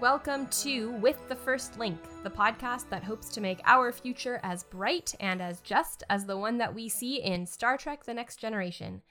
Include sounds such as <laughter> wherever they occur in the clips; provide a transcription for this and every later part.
Welcome to With the First Link, the podcast that hopes to make our future as bright and as just as the one that we see in Star Trek The Next Generation.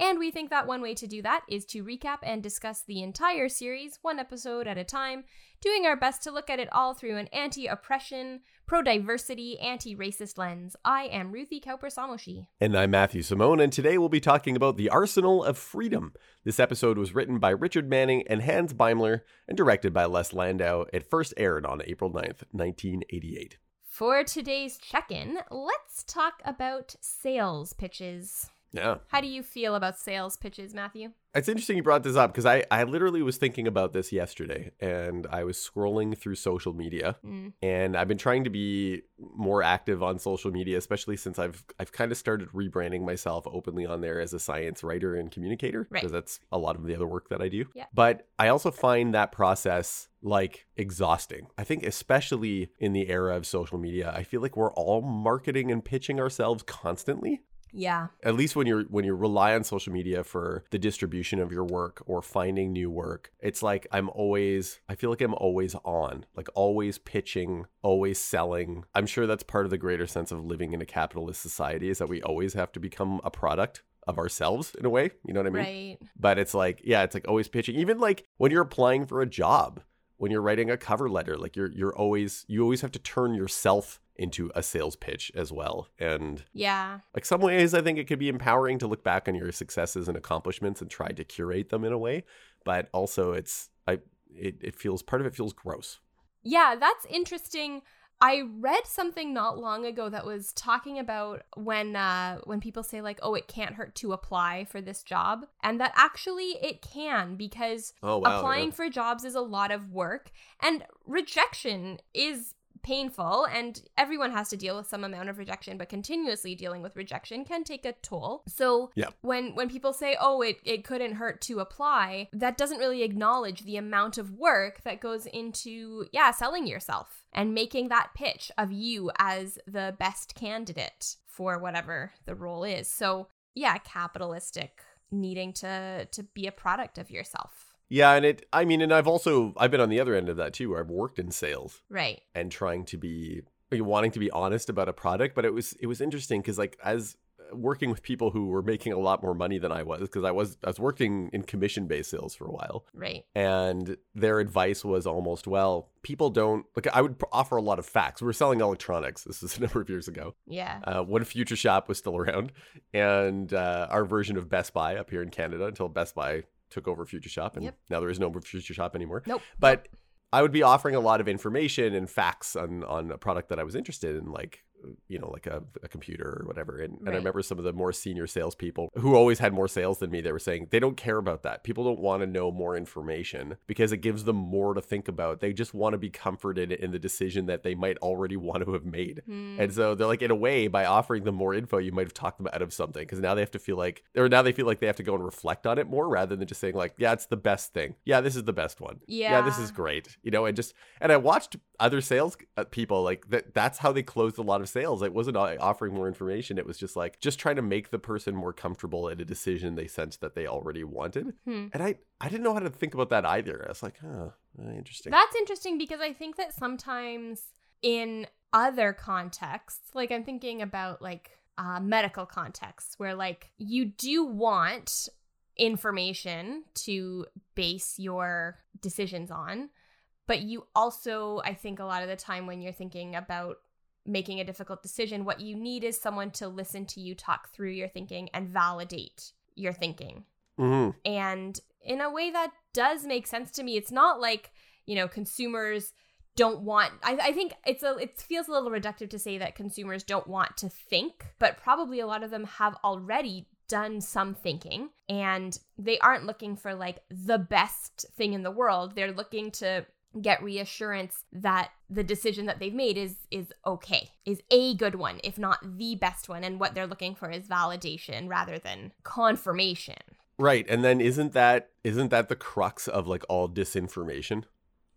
And we think that one way to do that is to recap and discuss the entire series, one episode at a time, doing our best to look at it all through an anti oppression, pro diversity, anti racist lens. I am Ruthie Kauper Samoshi. And I'm Matthew Simone, and today we'll be talking about The Arsenal of Freedom. This episode was written by Richard Manning and Hans Beimler and directed by Les Landau. It first aired on April 9th, 1988. For today's check in, let's talk about sales pitches. Yeah. How do you feel about sales pitches, Matthew? It's interesting you brought this up because I, I literally was thinking about this yesterday and I was scrolling through social media Mm. and I've been trying to be more active on social media, especially since I've I've kind of started rebranding myself openly on there as a science writer and communicator Right. because that's a lot of the other work that I do. Yeah. But I also find that process like exhausting. I think especially in the era of social media, I feel like we're all marketing and pitching ourselves constantly Yeah. at least when you're when you rely on social media for the distribution of your work or finding new work it's like i'm always i feel like i'm always on like always pitching always selling i'm sure that's part of the greater sense of living in a capitalist society is that we always have to become a product of ourselves in a way you know what i mean Right. but it's like yeah it's like always pitching even like when you're applying for a job when you're writing a cover letter like you're you're always you always have to turn yourself into a sales pitch as well and Yeah. like some ways i think it could be empowering to look back on your successes and accomplishments and try to curate them in a way but also it's i it, it feels part of it feels gross Yeah, that's interesting. I read something not long ago that was talking about when uh when people say like, "Oh, it can't hurt to apply for this job." And that actually it can because oh wow applying yeah. for jobs is a lot of work and rejection is painful and everyone has to deal with some amount of rejection but continuously dealing with rejection can take a toll. So Yeah. when when people say oh it, it couldn't hurt to apply that doesn't really acknowledge the amount of work that goes into yeah selling yourself and making that pitch of you as the best candidate for whatever the role is. So yeah capitalistic needing to to be a product of yourself yeah and it i mean and i've also i've been on the other end of that too where i've worked in sales right. and trying to be wanting to be honest about a product but it was it was interesting because like as working with people who were making a lot more money than i was because i was i was working in commission based sales for a while right. and their advice was almost well people don't like i would offer a lot of facts. We were selling electronics. This was a <laughs> number of years ago. Yeah. Uh, when future shop was still around? And uh, our version of best buy up here in canada until best buy took over future shop and Yep. now there is no future shop anymore nope but I would be offering a lot of information and facts on on a product that I was interested in, like you know, like a, a computer or whatever. And, and I remember some of the more senior salespeople who always had more sales than me. They were saying they don't care about that. People don't want to know more information because it gives them more to think about. They just want to be comforted in the decision that they might already want to have made. Hmm. And so they're like, in a way, by offering them more info, you might have talked them out of something because now they have to feel like, or now they feel like they have to go and reflect on it more rather than just saying like, yeah, it's the best thing. Yeah, this is the best one. Yeah, this is great. You know, and just and I watched other sales uh, people like that. That's how they closed a lot of sales. It wasn't uh, offering more information. It was just like just trying to make the person more comfortable at a decision they sensed that they already wanted. Hmm. And I I didn't know how to think about that either. I was like, huh, uh, interesting. That's interesting because I think that sometimes in other contexts, like I'm thinking about like uh, medical contexts where like you do want information to base your decisions on, but you also, I think a lot of the time when you're thinking about making a difficult decision, what you need is someone to listen to you talk through your thinking and validate your thinking. hmm And in a way that does make sense to me. It's not like, you know, consumers don't want I, I think it's a it feels a little reductive to say that consumers don't want to think, but probably a lot of them have already done some thinking and they aren't looking for like the best thing in the world. They're looking to get reassurance that the decision that they've made is is okay is a good one if not the best one and what they're looking for is validation rather than confirmation Right. And then isn't that isn't that the crux of like all disinformation?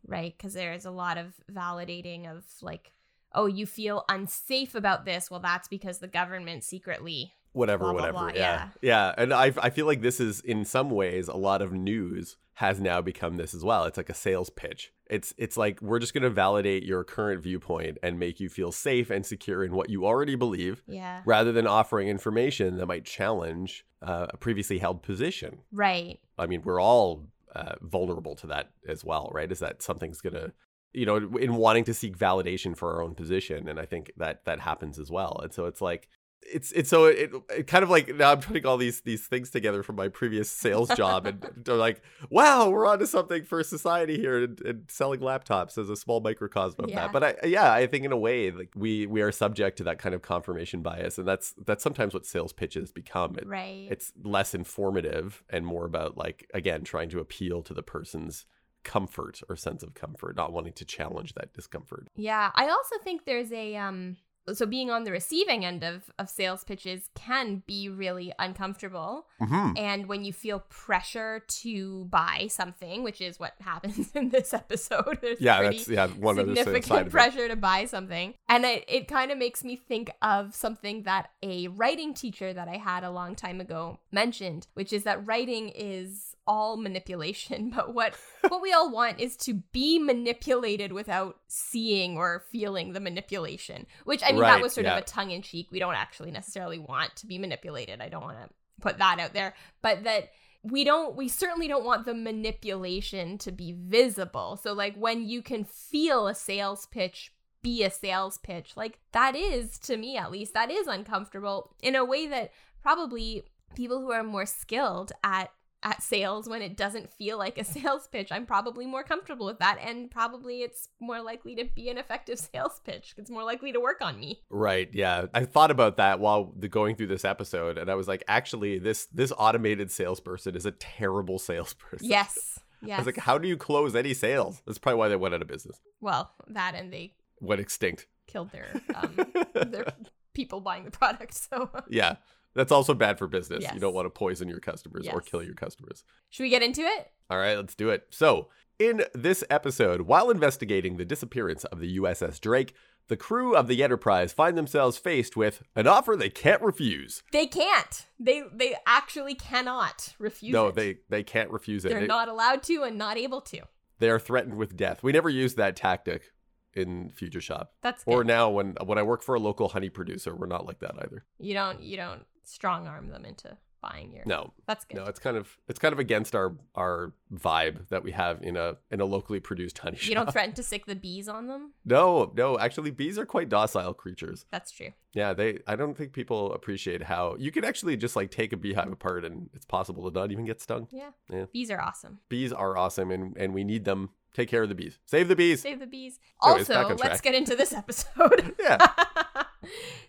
right? Because there's a lot of validating of like, oh, you feel unsafe about this. Well, that's because the government secretly. whatever, Blah, blah, whatever. blah, yeah. yeah. And I, I feel like this is in some ways a lot of news has now become this as well. It's like a sales pitch. It's it's like we're just going to validate your current viewpoint and make you feel safe and secure in what you already believe Yeah. rather than offering information that might challenge uh, a previously held position. Right. I mean, we're all uh, vulnerable to that as well, right? Is that something's going to you know, in wanting to seek validation for our own position, and I think that that happens as well. And so it's like it's it's so it, it kind of like now I'm putting all these these things together from my previous sales job, and <laughs> they're like, wow, we're onto something for society here, and, and selling laptops as a small microcosm of Yeah. that. But I yeah, I think in a way like we we are subject to that kind of confirmation bias, and that's that's sometimes what sales pitches become. It, Right. It's less informative and more about like again trying to appeal to the person's comfort or sense of comfort, not wanting to challenge that discomfort. Yeah, I also think there's a um so being on the receiving end of of sales pitches can be really uncomfortable Mm-hmm. and when you feel pressure to buy something, which is what happens <laughs> in this episode. There's Yeah, that's yeah one significant of it. pressure to buy something. And it, it kind of makes me think of something that a writing teacher that I had a long time ago mentioned, which is that writing is all manipulation, <laughs> but what what we all want is to be manipulated without seeing or feeling the manipulation. Which I mean that was sort yeah. of a tongue in cheek. We don't actually necessarily want to be manipulated. I don't want to put that out there, but that we don't we certainly don't want the manipulation to be visible. So like when you can feel a sales pitch be a sales pitch, like that is to me at least that is uncomfortable in a way that probably people who are more skilled at at sales when it doesn't feel like a <laughs> sales pitch i'm probably more comfortable with that and probably it's more likely to be an effective <laughs> sales pitch it's more likely to work on me Right. Yeah. I thought about that while the, going through this episode, and I was like, actually, this this automated salesperson is a terrible <laughs> salesperson. yes I yes was like, how do you close any sales? That's probably why they went out of business, well that and they went extinct. killed their um their people buying the product so yeah. That's also bad for business. You don't want to poison your customers or kill your customers. should we get into it All right, let's do it. So, in this episode, while investigating the disappearance of the USS Drake, the crew of the Enterprise find themselves faced with an offer they can't refuse. they can't they they actually cannot refuse no, it. they they can't refuse it. they're It- not allowed to and not able to they are threatened with death. We never use that tactic in Future Shop. that's good. Or now when when I work for a local honey producer, we're not like that either. you don't you don't strong arm them into buying your No. that's good No, it's kind of it's kind of against our our vibe that we have in a in a locally produced honey shop. you don't threaten to sick the bees on them <laughs> No, no, actually bees are quite docile creatures. that's true Yeah, they I don't think people appreciate how you can actually just like take a beehive apart and it's possible to not even get stung. yeah Yeah. bees are awesome Bees are awesome and and we need them. Take care of the bees. Save the bees. save the bees Anyways, also let's get into this episode <laughs> Yeah. <laughs>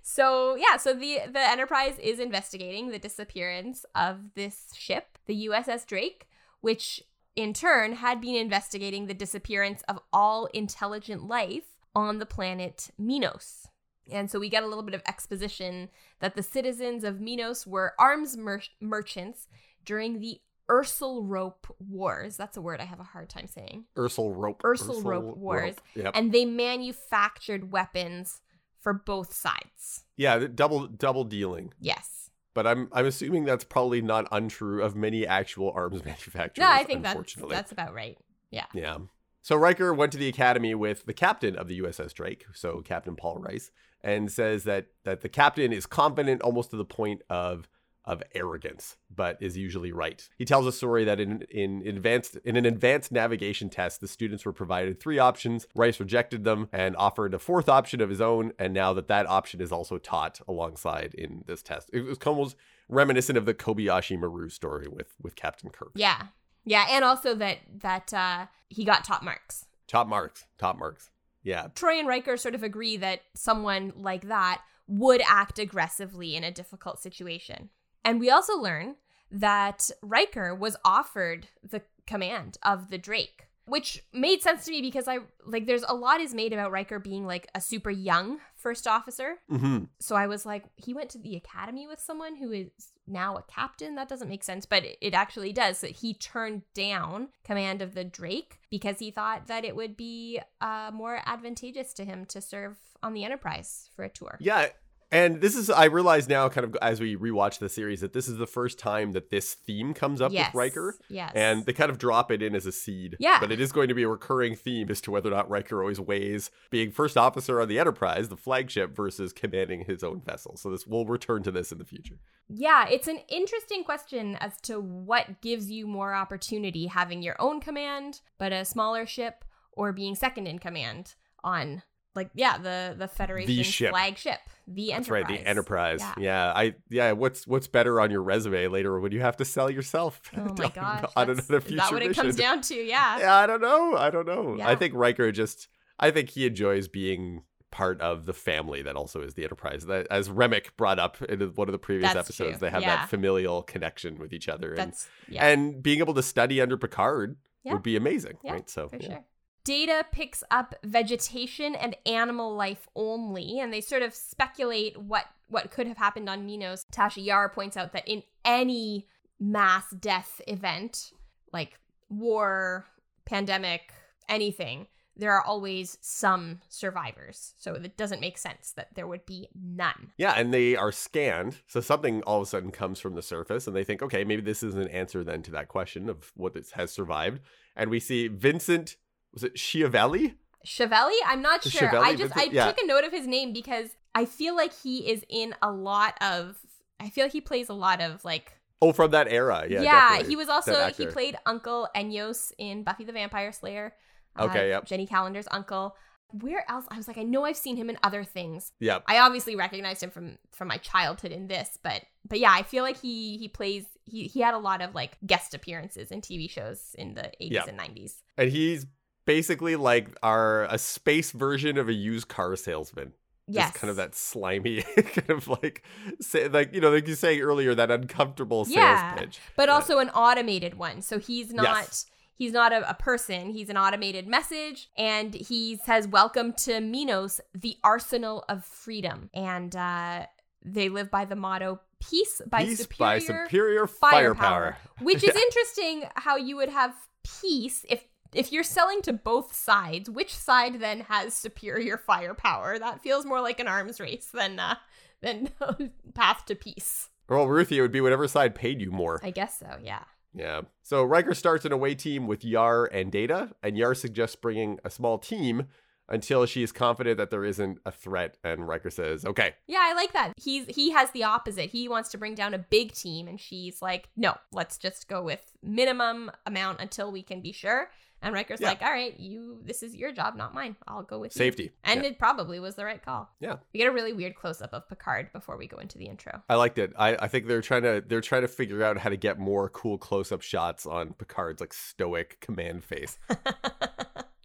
so yeah so the the enterprise is investigating the disappearance of this ship the uss drake which in turn had been investigating the disappearance of all intelligent life on the planet minos and so we get a little bit of exposition that the citizens of minos were arms mer- merchants during the Ersalrope Wars. That's a word I have a hard time saying. Ersalrope. Ursel rope wars. Yep. And they manufactured weapons for both sides. yeah, double double dealing. Yes. But I'm I'm assuming that's probably not untrue of many actual arms <laughs> manufacturers. No, I think that's that's about right. Yeah. Yeah. So Riker went to the academy with the captain of the USS Drake, so Captain Paul Rice, and says that that the captain is confident almost to the point of of arrogance, but is usually right. He tells a story that in in advanced in an advanced navigation test, the students were provided three options. Rice rejected them and offered a fourth option of his own, and now that that option is also taught alongside in this test. It was almost reminiscent of the Kobayashi Maru story with with Captain Kirk. Yeah. Yeah, and also that that uh he got top marks. Top marks, top marks. Yeah, Troi and Riker sort of agree that someone like that would act aggressively in a difficult situation. And we also learn that Riker was offered the command of the Drake, which made sense to me because I like there's a lot is made about Riker being like a super young first officer. hmm So I was like, he went to the academy with someone who is now a captain? That doesn't make sense, but it- it actually does. That he turned down command of the Drake because he thought that it would be uh, more advantageous to him to serve on the Enterprise for a tour. Yeah, And this is, I realize now, kind of as we rewatch the series, that this is the first time that this theme comes up yes. with Riker. Yes. And they kind of drop it in as a seed. Yeah. But it is going to be a recurring theme as to whether or not Riker always weighs being first officer on the Enterprise, the flagship, versus commanding his own vessel. So this we'll return to this in the future. Yeah, it's an interesting question as to what gives you more opportunity having your own command, but a smaller ship, or being second in command on like yeah, the the Federation ship. flagship, the That's Enterprise. right, the Enterprise. Yeah. Yeah. I yeah. What's what's better on your resume later when you have to sell yourself? <laughs> Oh my gosh. on another is future that what it comes down to? Yeah. Yeah, I don't know. I don't know. Yeah. I think Riker just. I think he enjoys being part of the family that also is the Enterprise. That, as Remick brought up in one of the previous That's episodes, true. they have Yeah. that familial connection with each other, and and being able to study under Picard would be amazing, Yeah, right? So for yeah. sure. Data picks up vegetation and animal life only, and they sort of speculate what what could have happened on Minos. Tasha Yar points out that in any mass death event, like war, pandemic, anything, there are always some survivors. So it doesn't make sense that there would be none. Yeah, and they are scanned. So something all of a sudden comes from the surface, and they think, okay, maybe this is an answer then to that question of what has survived. And we see Vincent, was it Schiavelli? Chevelli? I'm not The sure. Chevelli, I just I Yeah. took a note of his name because I feel like he is in a lot of I feel like he plays a lot of like Oh, from that era. Yeah, Yeah, definitely. he was also he played Uncle Enyos in Buffy the Vampire Slayer. Uh, Okay, yep. Jenny Calendar's uncle. Where else? I was like, I know I've seen him in other things. Yeah, I obviously recognized him from from my childhood in this, but but yeah, I feel like he he plays he he had a lot of like guest appearances in TV shows in the 80s Yeah. and 90s. and he's basically like our a space version of a used car salesman. Just Yes. kind of that slimy, <laughs> kind of like, say, like you know, like you say earlier, that uncomfortable sales Yeah, pitch. but Yeah. also an automated one. So he's not Yes. he's not a, a person. He's an automated message, and he says, "Welcome to Minos, the arsenal of freedom." And uh, they live by the motto "Peace by Peace superior, by superior firepower," firepower. which is <laughs> Yeah. interesting. How you would have peace if. If you're selling to both sides, which side then has superior firepower? That feels more like an arms race than uh, than <laughs> path to peace. Well, Ruthie, it would be whatever side paid you more. I guess so. Yeah. Yeah. So Riker starts an away team with Yar and Data, and Yar suggests bringing a small team until she is confident that there isn't a threat. And Riker says, "Okay, Yeah, I like that. He's he has the opposite. He wants to bring down a big team and she's like, "No, let's just go with minimum amount until we can be sure." And Riker's Yeah. like, "All right, you this is your job, not mine. I'll go with you." safety." And Yeah. it probably was the right call. Yeah. We get a really weird close up of Picard before we go into the intro. I liked it. I, I think they're trying to they're trying to figure out how to get more cool close up shots on Picard's like stoic command face <laughs>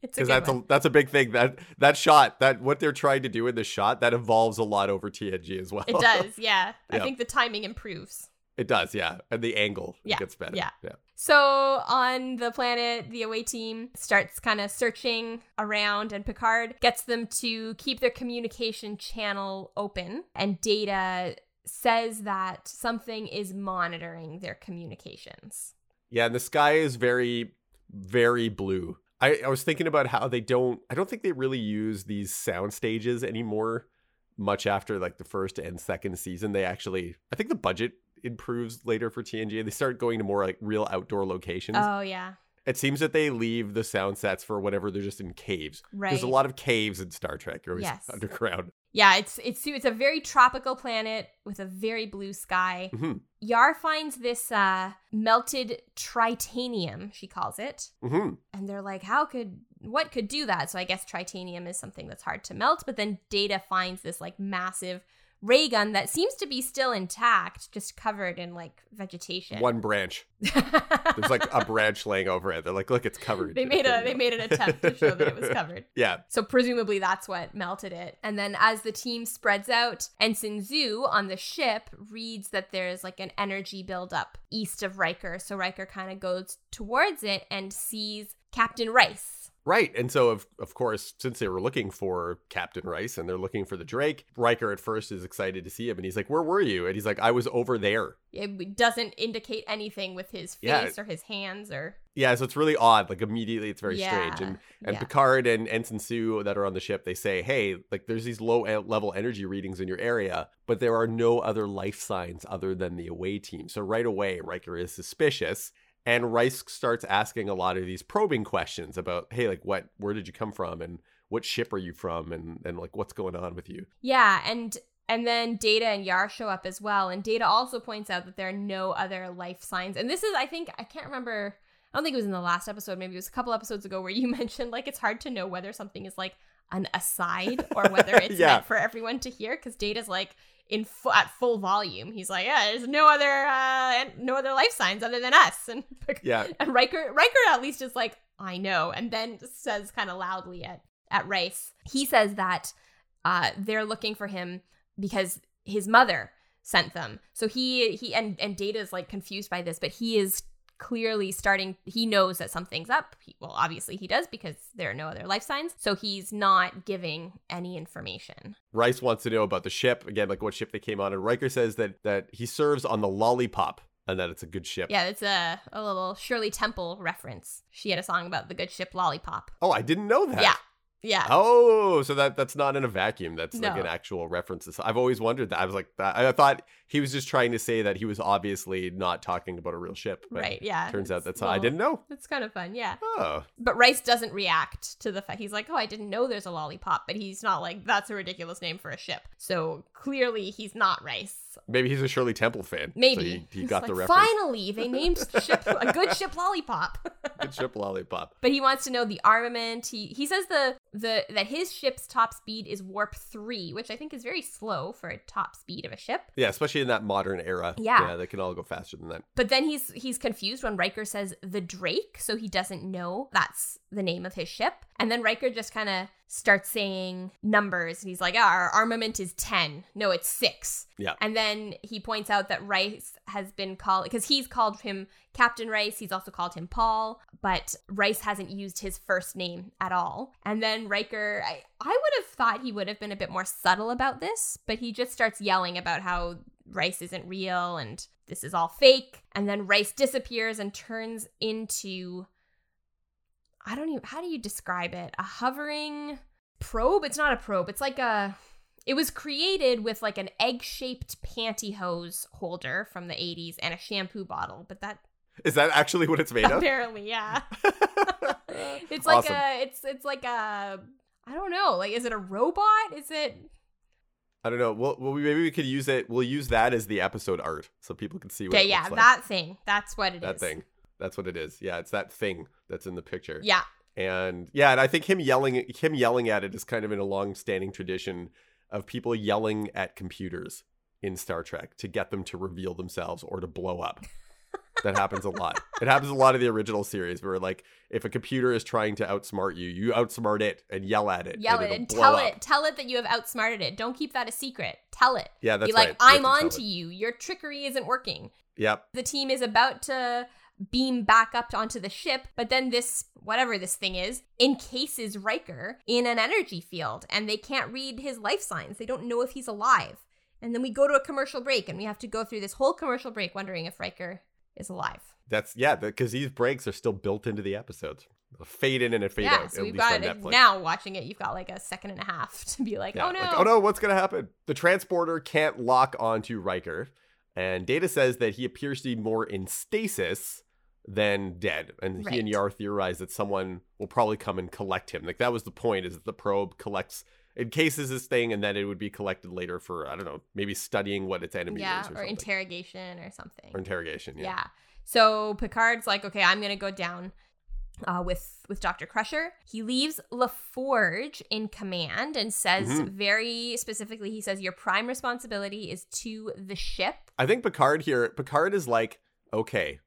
it's because that's one. a that's a big thing that that shot that what they're trying to do in the shot that evolves a lot over TNG as well. it does, yeah. I <laughs> think the timing improves. it does, yeah, and the angle Yeah, gets better. yeah. yeah. So on the planet, the away team starts kind of searching around, and Picard gets them to keep their communication channel open. And Data says that something is monitoring their communications. Yeah, and the sky is very, very blue. I, I was thinking about how they don't I don't think they really use these sound stages anymore much after like the first and second season. They actually I think the budget improves later for TNG. They start going to more like real outdoor locations. Oh yeah, it seems that they leave the sound sets for whenever they're just in caves. right. There's a lot of caves in Star Trek or Yes. underground. Yeah, it's it's it's a very tropical planet with a very blue sky. hmm Yar finds this uh, melted tritanium, she calls it, hmm and they're like how could what could do that so i guess tritanium is something that's hard to melt but then data finds this like massive ray gun that seems to be still intact just covered in like vegetation One branch. <laughs> There's like a branch laying over it. They're like, look, it's covered. they made a they made an attempt to show that it was <laughs> covered Yeah. so presumably that's what melted it and then as the team spreads out ensign Zhu on the ship reads that there's like an energy buildup east of riker so riker kind of goes towards it and sees captain rice Right. And so, of, of course, since they were looking for Captain Rice and they're looking for the Drake, Riker at first is excited to see him. And he's like, Where were you? And he's like, I was over there. It doesn't indicate anything with his face Yeah. or his hands or. Yeah. So it's really odd. Like, immediately, it's very Yeah, strange. And, and yeah. Picard and Ensign Sue that are on the ship, they say, Hey, like, there's these low level energy readings in your area, but there are no other life signs other than the away team. So right away, Riker is suspicious. And Rice starts asking a lot of these probing questions about, hey, like what where did you come from and what ship are you from and and like what's going on with you? Yeah, and and then Data and Yar show up as well, and Data also points out that there are no other life signs. And this is, I think, I can't remember. I don't think it was in the last episode. Maybe it was a couple episodes ago where you <laughs> mentioned like it's hard to know whether something is like an aside or whether <laughs> it's Yeah. meant for everyone to hear because Data's like in fu- at full volume. He's like, yeah, there's no other uh, no other life signs other than us. <laughs> And Yeah. and Riker Riker at least is like, I know, and then says kind of loudly at at Rice. He says that uh, they're looking for him because his mother sent them. So he he and and Data is like confused by this, but he is clearly starting he knows that something's up he, well obviously he does because there are no other life signs so he's not giving any information Rice wants to know about the ship again, like what ship they came on, and Riker says that that he serves on the Lollipop and that it's a good ship. yeah it's a, a little shirley temple reference she had a song about the good ship lollipop Oh, I didn't know that. yeah yeah Oh, so that that's not in a vacuum. That's like an actual reference. I've always wondered that. I was like, that, I thought he was just trying to say that he was obviously not talking about a real ship. right yeah Turns out that's I didn't know. it's kind of fun yeah Oh, but rice doesn't react to the fact he's like oh i didn't know there's a lollipop but he's not like that's a ridiculous name for a ship so clearly he's not rice maybe he's a Shirley Temple fan. maybe so he, he got like, the reference. finally they <laughs> named ship a good ship lollipop <laughs> Good ship lollipop. but he wants to know the armament he he says the the that his ship's top speed is warp 3 which i think is very slow for a top speed of a ship Yeah, especially in that modern era. Yeah. yeah, they can all go faster than that. But then he's he's confused when Riker says the Drake, so he doesn't know that's the name of his ship. And then Riker just kind of starts saying numbers, and he's like, ah, "Our armament is ten. No, it's six. Yeah. And then he points out that Rice has been called because he's called him Captain Rice. He's also called him Paul, but Rice hasn't used his first name at all. And then Riker, I, I would have thought he would have been a bit more subtle about this, but he just starts yelling about how Rice isn't real and this is all fake. And then Rice disappears and turns into I don't even how do you describe it? A hovering probe? It's not a probe. It's like a it was created with like an egg-shaped pantyhose holder from the 80s and a shampoo bottle, but that Is that actually what it's made of? apparently, yeah. <laughs> It's like Awesome. a it's it's like a I don't know. Like is it a robot? Is it I don't know. Well, well, maybe we could use it. We'll use that as the episode art, so people can see what Okay, yeah, like. that thing. That's what it is. that thing. That's what it is. Yeah, it's that thing that's in the picture. Yeah. And yeah, and I think him yelling him yelling at it is kind of in a long-standing tradition of people yelling at computers in Star Trek to get them to reveal themselves or to blow up. <laughs> that happens a lot. It happens a lot of the original series where like if a computer is trying to outsmart you, you outsmart it and yell at it. Yell and it and tell up. it. Tell it that you have outsmarted it. Don't keep that a secret. Tell it. Yeah, that's Be like, right. I'm on to it. you. Your trickery isn't working. Yep. The team is about to beam back up onto the ship, but then this, whatever this thing is, encases Riker in an energy field, and they can't read his life signs. They don't know if he's alive. And then we go to a commercial break, and we have to go through this whole commercial break wondering if Riker is alive. That's yeah, because these breaks are still built into the episodes. They'll fade in and a fade yeah, out. so we've got now watching it. You've got like a second and a half <laughs> to be like, Yeah, oh no, like, oh no, what's gonna happen? The transporter can't lock onto Riker, and Data says that he appears to be more in stasis than dead. And he and Right. Yar theorize that someone will probably come and collect him. Like that was the point, is that the probe collects encases this thing and then it would be collected later for, I don't know, maybe studying what its enemy yeah, is or, or interrogation or something. or interrogation. yeah. Yeah. So Picard's like, okay, I'm gonna go down uh, with with Doctor Crusher. He leaves LaForge in command and says Mhm. very specifically, he says your prime responsibility is to the ship. I think Picard here, Picard is like, okay,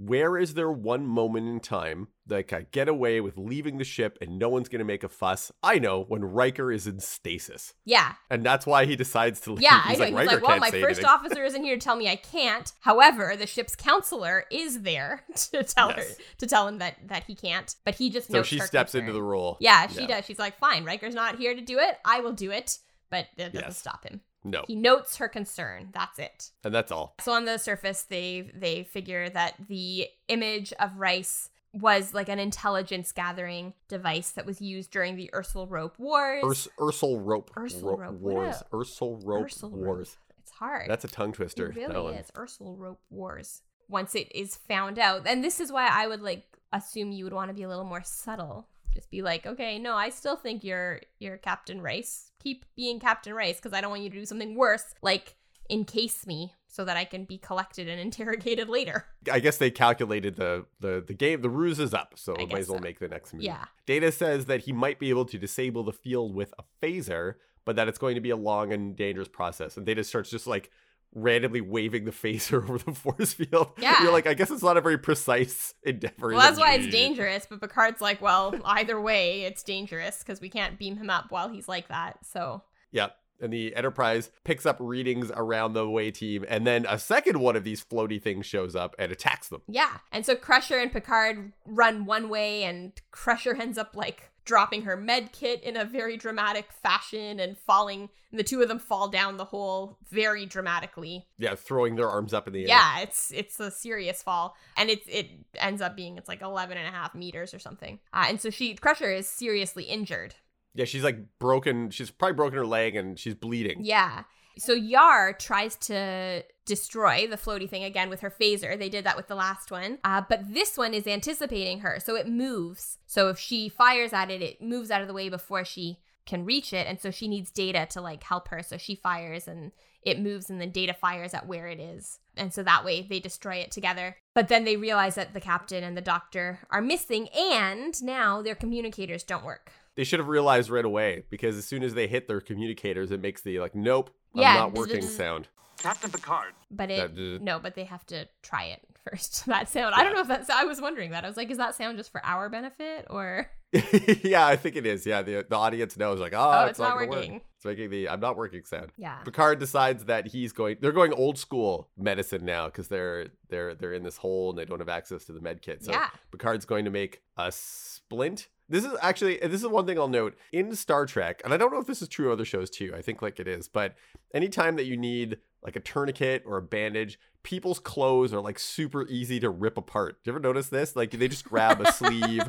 where is there one moment in time that I get away with leaving the ship and no one's going to make a fuss? I know when Riker is in stasis. Yeah. And that's why he decides to leave. Yeah, He's I know. like, He's Riker like, well, my first anything." officer isn't here to tell me I can't. However, the ship's counselor is there <laughs> to tell her to tell him that that he can't. But he just So she steps concern. into the role. Yeah, she does. She's like, fine, Riker's not here to do it. I will do it. But that doesn't Yes. stop him. No. He notes her concern. That's it. And that's all. So on the surface, they they figure that the image of Rice was like an intelligence gathering device that was used during the Ursula Rope Wars. Urs- Ursel Rope, Ursel Ro- Rope, Wars. a- Ursel Rope Ursel Wars. It's hard. That's a tongue twister. It really is. Ursula Rope Wars. Once it is found out, and this is why I would like assume you would want to be a little more subtle. Just be like, okay, no, I still think you're you're Captain Rice. Keep being Captain Rice because I don't want you to do something worse, like encase me so that I can be collected and <laughs> interrogated later. I guess they calculated the the the game. The ruse is up, so I might as well so. make the next move. Yeah. Data says that he might be able to disable the field with a phaser, but that it's going to be a long and dangerous process. And Data starts just like randomly waving the phaser <laughs> over the force field. Yeah. You're like, I guess it's not a very precise endeavor. Well, that's why it's dangerous. But Picard's like, well, either way, it's dangerous because we can't beam him up while he's like that. So Yep. And the Enterprise picks up readings around the away team, and then a second one of these floaty things shows up and attacks them. Yeah. And so Crusher and Picard run one way, and Crusher ends up like dropping her med kit in a very dramatic fashion and falling. And the two of them fall down the hole very dramatically. Yeah, throwing their arms up in the air. Yeah, it's it's a serious fall. And it's it ends up being it's like 11 and a half meters or something. Uh, and so she Crusher is seriously injured. Yeah, she's like broken. She's probably broken her leg and she's bleeding. Yeah. So Yar tries to destroy the floaty thing again with her phaser. They did that with the last one. Uh, but this one is anticipating her. So it moves. So if she fires at it, it moves out of the way before she can reach it. And so she needs data to like help her. So she fires and it moves and then data fires at where it is. And so that way they destroy it together. But then they realize that the captain and the doctor are missing and now their communicators don't work. They should have realized right away because as soon as they hit their communicators, it makes the like, nope, I'm Yeah, not zzz, working sound. Captain Picard. But it That- no, but they have to try it <laughs> first. That sound. I don't know if that's. I was wondering that. I was like, is that sound just for our benefit or? <laughs> yeah, I think it is. Yeah, the the audience knows like, oh, Oh, it's, it's not, not working. work. It's making the I'm not working sound. Yeah. Picard decides that he's going. They're going old school medicine now because they're they're they're in this hole and they don't have access to the med kit. So Yeah. Picard's going to make a splint. This is actually this is one thing I'll note in Star Trek, and I don't know if this is true of other shows too. I think like it is, but anytime that you need like a tourniquet or a bandage, people's clothes are like super easy to rip apart. Do you ever notice this? Like they just grab a <laughs> sleeve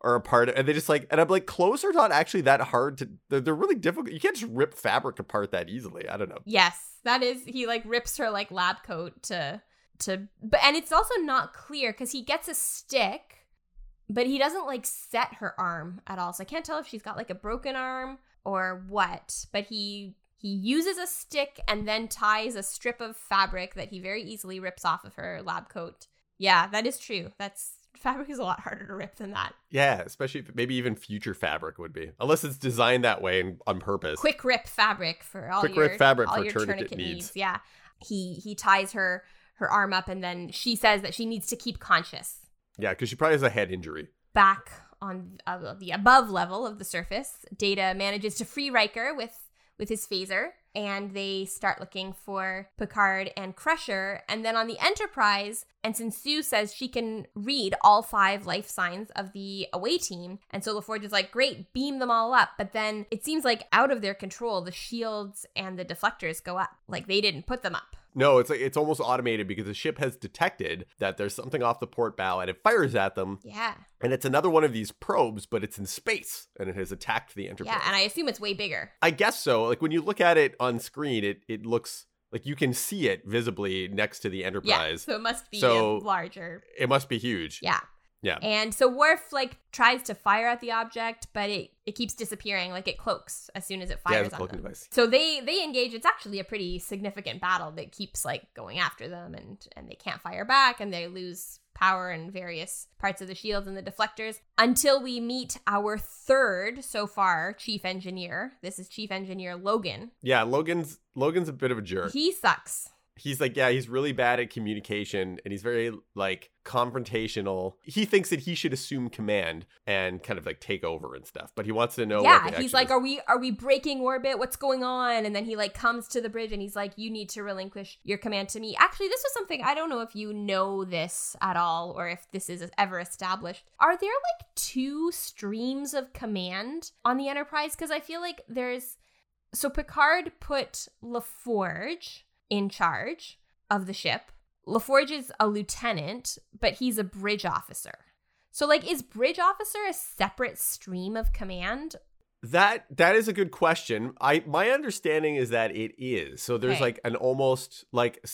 or a part, and they just like, and I'm like, clothes are not actually that hard to. They're, they're really difficult. You can't just rip fabric apart that easily. I don't know. Yes, that is. He like rips her like lab coat to to. But and it's also not clear because he gets a stick, but he doesn't like set her arm at all. So I can't tell if she's got like a broken arm or what. But he he uses a stick and then ties a strip of fabric that he very easily rips off of her lab coat. Yeah, that is true. That's fabric is a lot harder to rip than that. Yeah, especially if maybe even future fabric would be, unless it's designed that way and on purpose. quick rip fabric for all Quick your rip fabric all for your tourniquet tourniquet, needs. needs. Yeah, he he ties her her arm up, and then she says that she needs to keep conscious Yeah, because she probably has a head injury. back on uh, the above level of the surface. Data manages to free Riker with with his phaser, and they start looking for Picard and Crusher. And then on the Enterprise, and since Sue says she can read all five life signs of the away team, and so LaForge is like, great, beam them all up. But then it seems like out of their control, the shields and the deflectors go up. Like they didn't put them up. No, it's like it's almost automated because the ship has detected that there's something off the port bow and it fires at them. Yeah. And it's another one of these probes, but it's in space and it has attacked the Enterprise. Yeah. And I assume it's way bigger. I guess so. Like when you look at it on screen, it it looks like you can see it visibly next to the Enterprise. Yeah. So it must be So- larger. It must be huge. Yeah. Yeah. And so Worf like tries to fire at the object, but it it keeps disappearing. Like it cloaks as soon as it Yeah, fires a on cloaking them. device. So they they engage. It's actually a pretty significant battle that keeps like going after them, and and they can't fire back, and they lose power in various parts of the shields and the deflectors until we meet our third so far chief engineer. This is Chief Engineer Logan. Yeah, Logan's Logan's a bit of a jerk. He sucks. He's like, yeah, he's really bad at communication and he's very like confrontational. He thinks that he should assume command and kind of like take over and stuff, but he wants to know. yeah, he's like, "Are we are we breaking orbit? What's going on?" And then he like comes to the bridge and he's like, "You need to relinquish your command to me." Actually, this was something I don't know if you know this at all or if this is ever established. Are there like two streams of command on the Enterprise? Because I feel like there's so Picard put LaForge in charge of the ship. LaForge is a lieutenant, but he's a bridge officer. So like is bridge officer a separate stream of command? That that is a good question. I my understanding is that it is. So there's Okay. like an almost like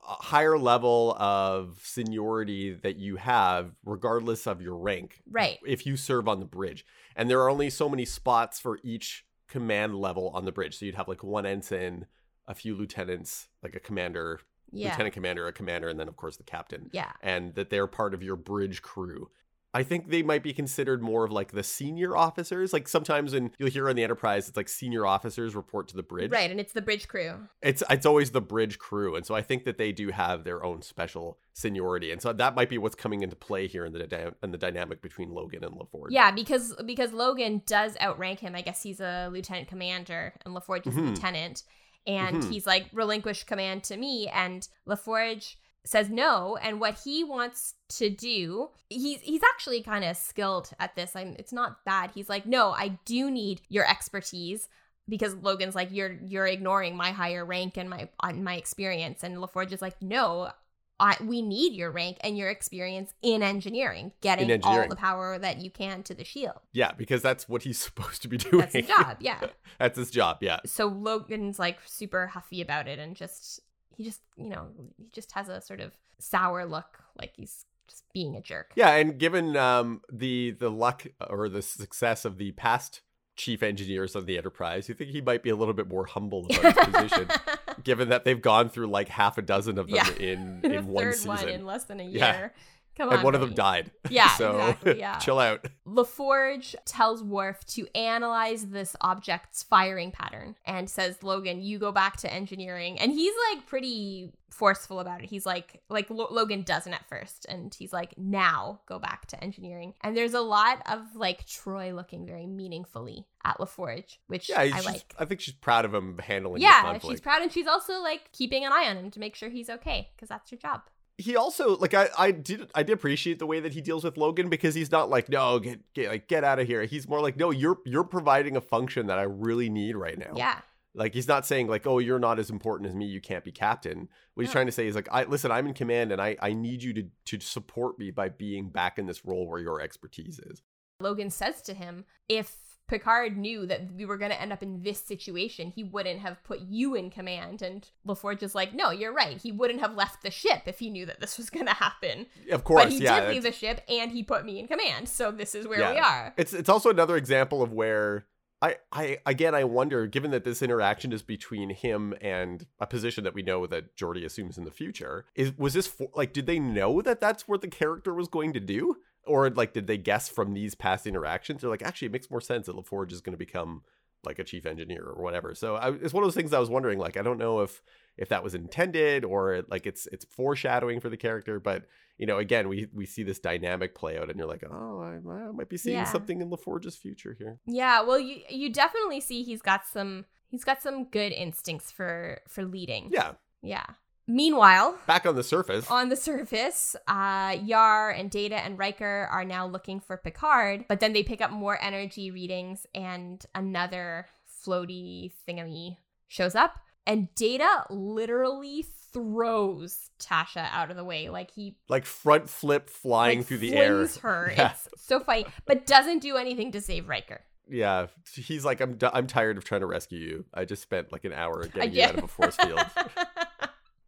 higher level of seniority that you have regardless of your rank Right. if you serve on the bridge. And there are only so many spots for each command level on the bridge. So you'd have like one ensign, a few lieutenants, like a commander, Yeah. lieutenant commander, a commander, and then of course the captain. Yeah. And that they're part of your bridge crew. I think they might be considered more of like the senior officers. Like sometimes when you'll hear on the Enterprise, it's like senior officers report to the bridge. Right, and it's the bridge crew. It's it's always the bridge crew, and so I think that they do have their own special seniority, and so that might be what's coming into play here in the in the dynamic between Logan and LaForge. Yeah, because because Logan does outrank him. I guess he's a lieutenant commander and LaForge is a Mhm. lieutenant. And Mhm. he's like, relinquish command to me. And LaForge says no. And what he wants to do, he's he's actually kind of skilled at this. I'm it's not bad. He's like, no, I do need your expertise. Because Logan's like, you're you're ignoring my higher rank and my on my experience. And LaForge is like, no, I, we need your rank and your experience in engineering, getting all engineering. the power that you can to the shield. yeah, because that's what he's <laughs> supposed to be doing. That's his job, yeah. <laughs> that's his job. Yeah, So Logan's like super huffy about it and just he just you know he just has a sort of sour look, like he's just being a jerk. yeah, and given um, the the luck or the success of the past chief engineers of the Enterprise, you think he might be a little bit more humble about his <laughs> position, given that they've gone through like half a dozen of them Yeah. in <laughs> the in one season, one in less than a year. Yeah. Come on, and one of them died. <laughs> Yeah, so exactly. <laughs> Yeah. chill out. LaForge tells Worf to analyze this object's firing pattern and says, Logan, you go back to engineering. And he's like pretty forceful about it. He's like, like Lo- Logan doesn't at first. And he's like, now go back to engineering. And there's a lot of like Troi looking very meaningfully at LaForge, which Yeah, I like. I think she's proud of him handling Yeah, she's proud and she's also like keeping an eye on him to make sure he's okay because that's her job. He also like I, I did I did appreciate the way that he deals with Logan because he's not like no get get like get out of here. He's more like no you're you're providing a function that I really need right now. Yeah. Like he's not saying like oh you're not as important as me you can't be captain. What he's No. trying to say is like I listen I'm in command and I I need you to to support me by being back in this role where your expertise is. Logan says to him, if Picard knew that we were going to end up in this situation, he wouldn't have put you in command. And LaForge is like, no, you're right. He wouldn't have left the ship if he knew that this was going to happen. Of course, but he yeah. did leave the ship and he put me in command. So this is where Yeah. we are. It's it's also another example of where I I again I wonder, given that this interaction is between him and a position that we know that Geordi assumes in the future, is was this for, like did they know that that's what the character was going to do, or like did they guess from these past interactions? They're like actually it makes more sense that LaForge is going to become like a chief engineer or whatever. So I, it's one of those things I was wondering. Like I don't know if if that was intended or like it's it's foreshadowing for the character, but you know, again, we we see this dynamic play out, and you're like, oh, I, I might be seeing Yeah. something in LaForge's future here. Yeah, well, you you definitely see he's got some he's got some good instincts for for leading. Yeah, Yeah. Meanwhile, back on the surface. On the surface, uh, Yar and Data and Riker are now looking for Picard, but then they pick up more energy readings and another floaty thingamy shows up. And Data literally throws Tasha out of the way. Like he like front flip flying like, through the air. her. <laughs> Yeah. It's so funny, but doesn't do anything to save Riker. Yeah, he's like, I'm, d- I'm tired of trying to rescue you. I just spent like an hour getting you out of a force field. <laughs>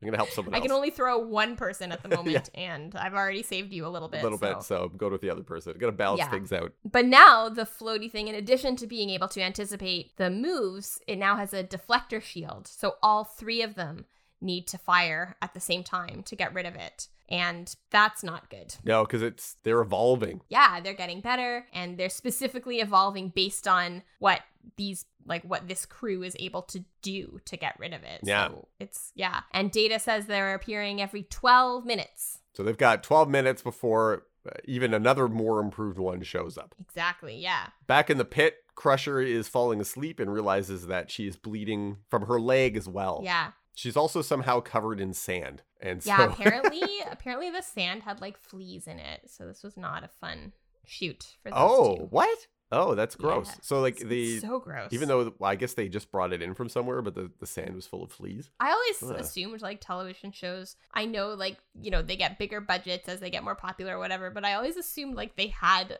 I'm gonna help someone I else. can only throw one person at the <laughs> moment, and I've already saved you a little bit. a little so. bit, so go with the other person. Gotta balance Yeah. things out. But now the floaty thing, in addition to being able to anticipate the moves, it now has a deflector shield. So all three of them need to fire at the same time to get rid of it. And that's not good. No, because it's they're evolving. Yeah, they're getting better and they're specifically evolving based on what these like what this crew is able to do to get rid of it. Yeah. So it's yeah. And Data says they're appearing every 12 minutes. So they've got 12 minutes before uh, even another more improved one shows up. Exactly. Yeah. Back in the pit, Crusher is falling asleep and realizes that she is bleeding from her leg as well. Yeah. She's also somehow covered in sand. And so Yeah, <laughs> apparently apparently the sand had like fleas in it. So this was not a fun shoot for those Oh, two. what? Oh, that's gross. Yeah. So like the so gross. even though well, I guess they just brought it in from somewhere, but the, the sand was full of fleas. I always Ugh. assumed like television shows. I know like you know they get bigger budgets as they get more popular or whatever, but I always assumed like they had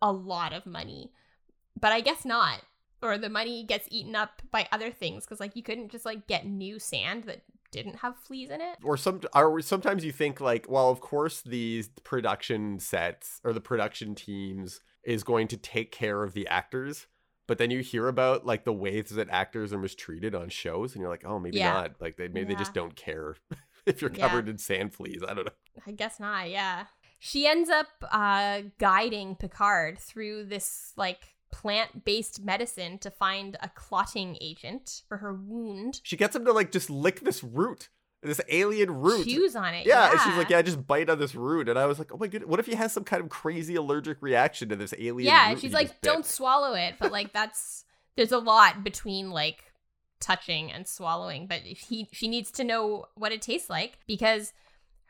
a lot of money, but I guess not. Or the money gets eaten up by other things because like you couldn't just like get new sand that didn't have fleas in it. Or some or sometimes you think like, well, of course these production sets or the production teams is going to take care of the actors. But then you hear about like the ways that actors are mistreated on shows, and you're like, oh, maybe Yeah. not. Like they maybe they just don't care <laughs> if you're Yeah. covered in sand fleas. I don't know. I guess not. Yeah. She ends up uh, guiding Picard through this like plant-based medicine to find a clotting agent for her wound. She gets him to like just lick this root, this alien root. Chews on it. Yeah, and she's like, yeah, just bite on this root. And I was like, oh my goodness, what if he has some kind of crazy allergic reaction to this alien Yeah, she's like, don't swallow it. But like, that's there's a lot between like touching and swallowing. But he she needs to know what it tastes like because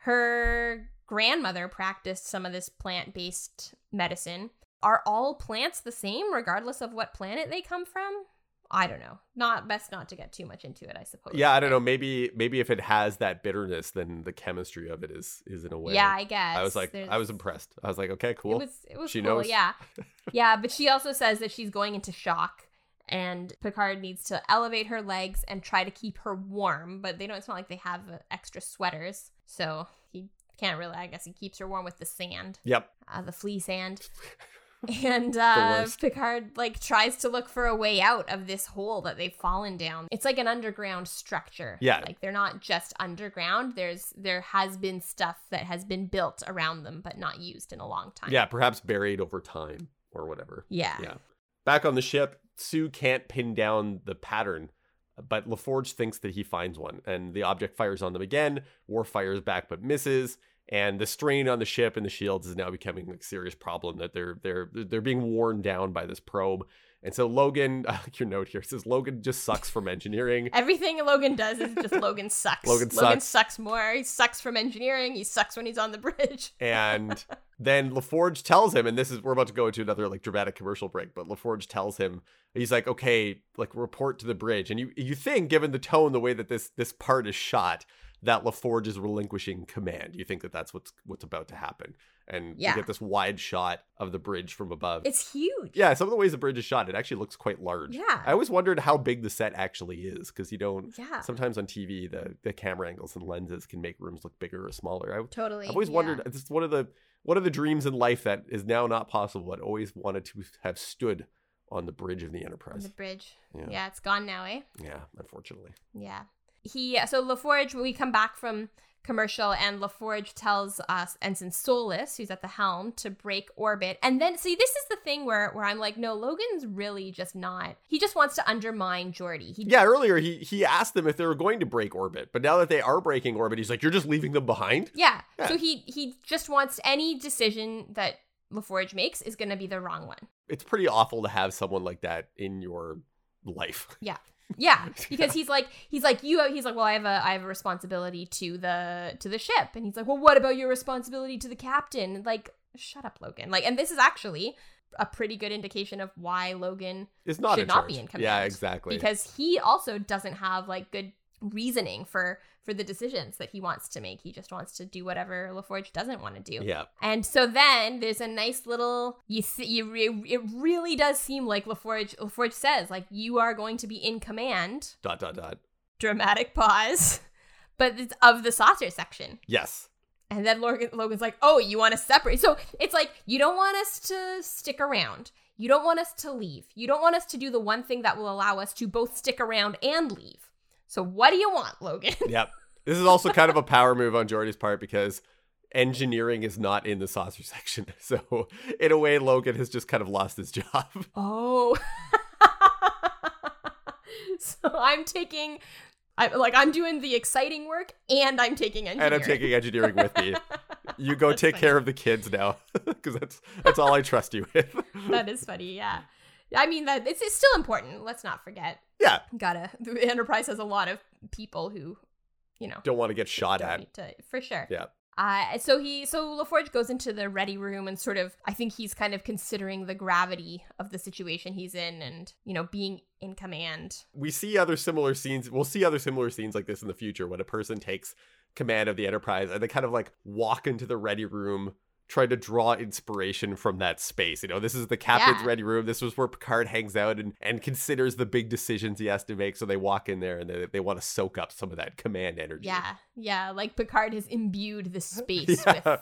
her grandmother practiced some of this plant based medicine. Are all plants the same regardless of what planet they come from? I don't know. Not best not to get too much into it, I suppose. Yeah, I don't know. Maybe maybe if it has that bitterness, then the chemistry of it is is in a way. Yeah, I guess. I was like, There's- I was impressed. I was like, okay, cool. It was it was She cool, knows. yeah. <laughs> Yeah, but she also says that she's going into shock and Picard needs to elevate her legs and try to keep her warm, but they don't it's not like they have uh, extra sweaters. So he can't really I guess he keeps her warm with the sand, yep. uh, the flea sand. <laughs> And <laughs> uh. Picard like tries to look for a way out of this hole that they've fallen down. It's like an underground structure. Yeah. like they're not just underground. There's there has been stuff that has been built around them, but not used in a long time. Yeah, perhaps buried over time or whatever. yeah, Yeah. Back on the ship, Sue can't pin down the pattern, but LaForge thinks that he finds one, and the object fires on them again. Worf fires back but misses, and the strain on the ship and the shields is now becoming a serious problem. That they're they're they're being worn down by this probe. And so Logan, <laughs> like your note here says Logan just sucks from engineering. Everything Logan does is just Logan sucks. <laughs> Logan Logan sucks. sucks more. He sucks from engineering. He sucks when he's on the bridge. <laughs> And then LaForge tells him, and this is we're about to go into another like dramatic commercial break, but LaForge tells him, he's like, okay, like report to the bridge. And you you think, given the tone, the way that this this part is shot, that LaForge is relinquishing command. You think that that's what's what's about to happen. And Yeah. you get this wide shot of the bridge from above. It's huge. yeah, some of the ways the bridge is shot, it actually looks quite large. Yeah. I always wondered how big the set actually is, because you don't Yeah. sometimes on TV the, the camera angles and lenses can make rooms look bigger or smaller. I Totally. I've always yeah. wondered. Is one of the one of the dreams in life that is now not possible. I'd always wanted to have stood on the bridge of the On Enterprise. the bridge. Yeah. Yeah. it's gone now, eh? Yeah, unfortunately. Yeah. He so LaForge when we come back from commercial and LaForge tells us Ensign Solis, who's at the helm, to break orbit. And then see this is the thing where where I'm like, no, Logan's really just not. He just wants to undermine Geordi. He Yeah, earlier he he asked them if they were going to break orbit, but now that they are breaking orbit, he's like, "You're just leaving them behind." Yeah. Yeah. So he he just wants any decision that LaForge makes is going to be the wrong one. It's pretty awful to have someone like that in your life. Yeah, because he's like he's like you he's like well I have a I have a responsibility to the to the ship and he's like well what about your responsibility to the captain like shut up Logan like and this is actually a pretty good indication of why Logan is not should not charge. be in command. Yeah, exactly. because he also doesn't have like good reasoning for for the decisions that he wants to make. He just wants to do whatever LaForge doesn't want to do. Yeah, and so then there's a nice little you see you re- it really does seem like LaForge LaForge says like you are going to be in command. Dot dot dot. dramatic pause. <laughs> But it's of the saucer section. Yes. and then Logan, Logan's like oh you want to separate. So it's like you don't want us to stick around. You don't want us to leave. You don't want us to do the one thing that will allow us to both stick around and leave so what do you want Logan <laughs> Yep. This is also kind of a power move on Geordi's part because engineering is not in the saucer section. <laughs> So in a way, Logan has just kind of lost his job. <laughs> oh so I'm taking I like I'm doing the exciting work and I'm taking engineering. and I'm taking engineering with me. You go That's take funny. care of the kids now, because that's that's all I trust you with. that is funny, yeah. I mean that it's, it's still important. Let's not forget. yeah, Gotta the enterprise has a lot of people who, you know, don't want to get shot at. to for sure. Yeah. Uh, so he so LaForge goes into the ready room and sort of I think he's kind of considering the gravity of the situation he's in and you know being in command. we see other similar scenes. We'll see other similar scenes like this in the future when a person takes command of the Enterprise and they kind of like walk into the ready room, try to draw inspiration from that space. You know, this is the captain's Yeah. ready room. This was where Picard hangs out and, and considers the big decisions he has to make. So they walk in there and they, they want to soak up some of that command energy. Yeah, yeah, like Picard has imbued the <laughs> space Yeah. with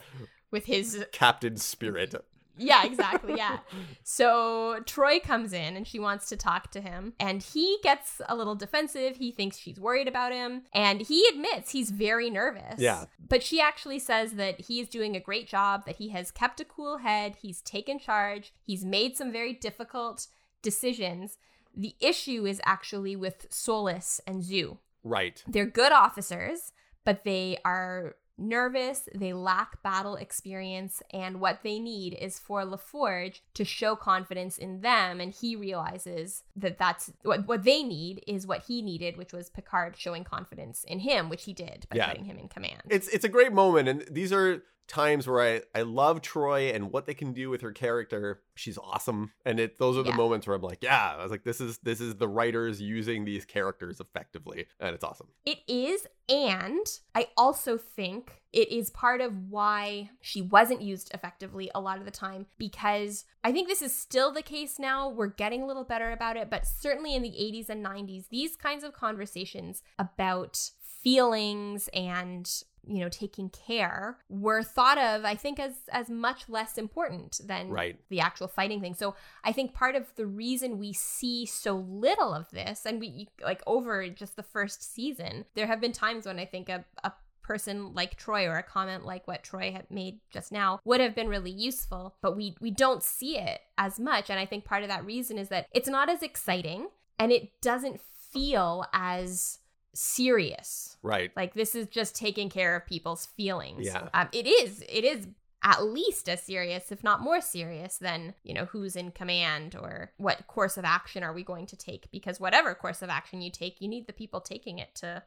with his Captain spirit. Yeah, exactly. Yeah. <laughs> So Troi comes in and she wants to talk to him, and he gets a little defensive. He thinks she's worried about him, and he admits he's very nervous. Yeah. But she actually says that he is doing a great job, that he has kept a cool head, he's taken charge, he's made some very difficult decisions. The issue is actually with Solis and Zoo. Right. They're good officers, but they are nervous, they lack battle experience, and what they need is for LaForge to show confidence in them. And he realizes that that's what, what they need is what he needed, which was Picard showing confidence in him, which he did by Yeah. putting him in command. It's it's a great moment, and these are times where I I love Troi and what they can do with her character. She's awesome, and it those are the Yeah. moments where I'm like, yeah, I was like, this is this is the writers using these characters effectively, and it's awesome. It is, and I also think it is part of why she wasn't used effectively a lot of the time because I think this is still the case now. We're getting a little better about it, but certainly in the 80s and 90s, these kinds of conversations about feelings and you know taking care were thought of i think as as much less important than Right. the actual fighting thing so i think part of the reason we see so little of this and we like over just the first season there have been times when i think a, a person like troi or a comment like what troi had made just now would have been really useful but we we don't see it as much and i think part of that reason is that it's not as exciting and it doesn't feel as serious Right. like this is just taking care of people's feelings. Yeah. Um, it is. It is at least as serious, if not more serious, than you know who's in command or what course of action are we going to take. Because whatever course of action you take, you need the people taking it to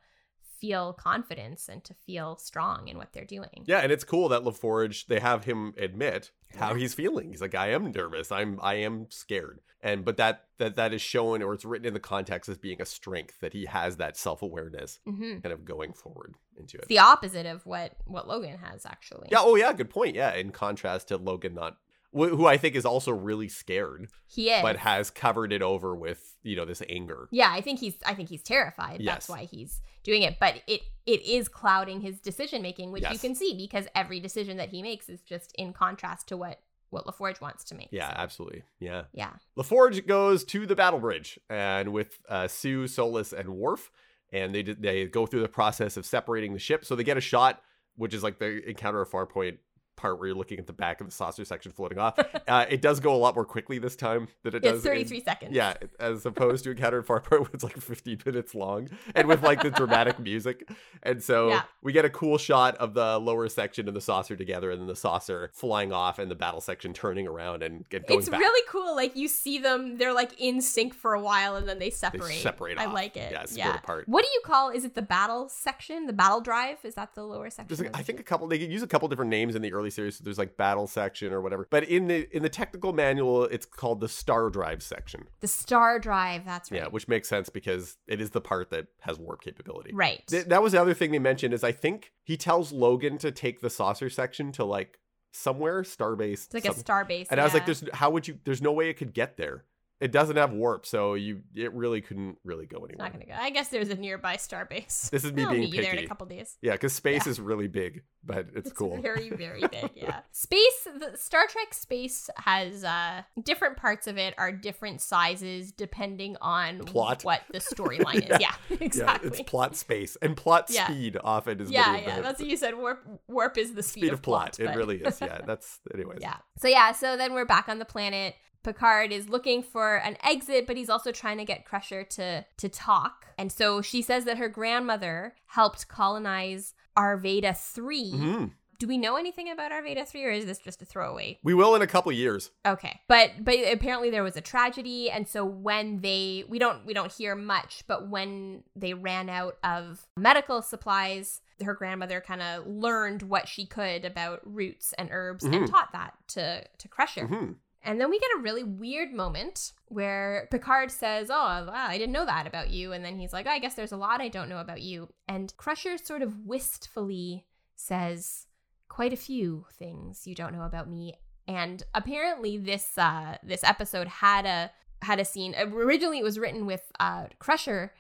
feel confidence and to feel strong in what they're doing. Yeah, and it's cool that LaForge they have him admit how he's feeling. He's like, I am nervous. I'm I am scared. And but that that that is shown or it's written in the context as being a strength that he has that self awareness hmm kind of going forward into it. It's the opposite of what what Logan has actually. Yeah. Oh, yeah. Good point. Yeah. In contrast to Logan, not wh- who I think is also really scared, he is. but has covered it over with you know this anger. Yeah, I think he's I think he's terrified. Yes. That's why he's doing it. But it it is clouding his decision making, which you can see because every decision that he makes is just in contrast to what what LaForge wants to make. Yeah, So, absolutely. Yeah. yeah. LaForge goes to the battle bridge and with uh, Sue, Solis, and Worf, and they they go through the process of separating the ship. So they get a shot, which is like the Encounter at Farpoint part where you're looking at the back of the saucer section floating off. <laughs> uh, it does go a lot more quickly this time than it does. It's in- 33 seconds. Yeah, as opposed to Encounter at Farpoint, <laughs> where it's like 15 minutes long and with like the dramatic <laughs> music. And so Yeah. we get a cool shot of the lower section and the saucer together, and then the saucer flying off and the battle section turning around and, and going It's back. really cool. Like you see them, they're like in sync for a while and then they separate. separate I off. like it. Yeah, split apart. What do you call is it the battle section? The battle drive? Is that the lower section? Like, I think a couple. They use a couple different names in the early series. So there's like battle section or whatever. But in the in the technical manual, it's called the star drive section. The star drive, that's right. Yeah, which makes sense because it is the part that has warp capability. right. Th- that was the other thing they mentioned is I think he tells Logan to take the saucer section to like somewhere starbase. it's like some- a star base. and I was like, "There's how would you? There's no way it could get there. It doesn't have warp, so you it really couldn't really go It's anywhere. not gonna go. I guess there's a nearby star base. This is me I'll being meet you there in a couple days. Yeah, because space Yeah. is really big, but it's, cool. very, very big. <laughs> Yeah. Space, the Star Trek space has uh different parts of it are different sizes depending on Plot. what the <laughs> storyline is. Yeah, exactly. Yeah, it's plot space and plot Yeah. speed often is yeah, yeah. That's what you said. Warp, warp is the speed, speed of plot. but- It really is. Yeah, <laughs> that's anyways. Yeah. So yeah. So then we're back on the planet. Picard is looking for an exit, but he's also trying to get Crusher to to talk. And so she says that her grandmother helped colonize Arvada 3. hmm Do we know anything about Arvada 3 or is this just a throwaway? We will in a couple years. Okay. But but apparently there was a tragedy and so when they we don't we don't hear much, but when they ran out of medical supplies, her grandmother kind of learned what she could about roots and herbs and Mhm. taught that to to Crusher. hmm And then we get a really weird moment where Picard says, Oh, wow, I didn't know that about you. And then he's like, I guess there's a lot I don't know about you. And Crusher sort of wistfully says, Quite a few things you don't know about me. And apparently this uh this episode had a had a scene originally it was written with uh Crusher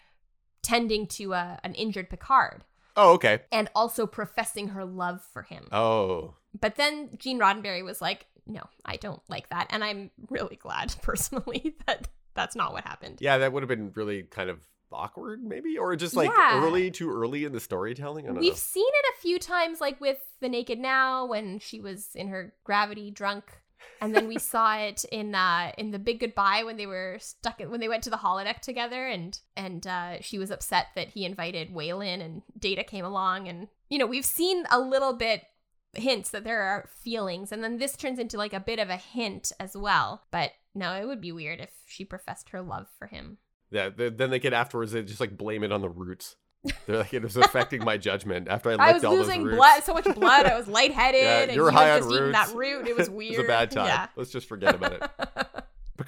tending to uh, an injured Picard Oh, okay. and also professing her love for him. Oh, But then Gene Roddenberry was like, no, I don't like that. And I'm really glad <laughs> personally that that's not what happened. yeah, that would have been really kind of awkward, maybe, or just like Yeah. early, too early in the storytelling. I don't We've know. seen it a few times, like with The Naked Now when she was in her gravity drunk. And then we <laughs> saw it in uh in the Big Goodbye when they were stuck in, when they went to the holodeck together and and uh she was upset that he invited Whalen and Data came along and you know we've seen a little bit hints that there are feelings and then this turns into like a bit of a hint as well but no it would be weird if she professed her love for him Yeah, th- then they could afterwards they just like blame it on the roots. They're like it was <laughs> affecting my judgment after I left. I was all losing those roots. blood, so much blood. I was <laughs> lightheaded, Yeah, you were you high on just eaten that root. It was weird. <laughs> it was a bad time. Yeah. Let's just forget about it.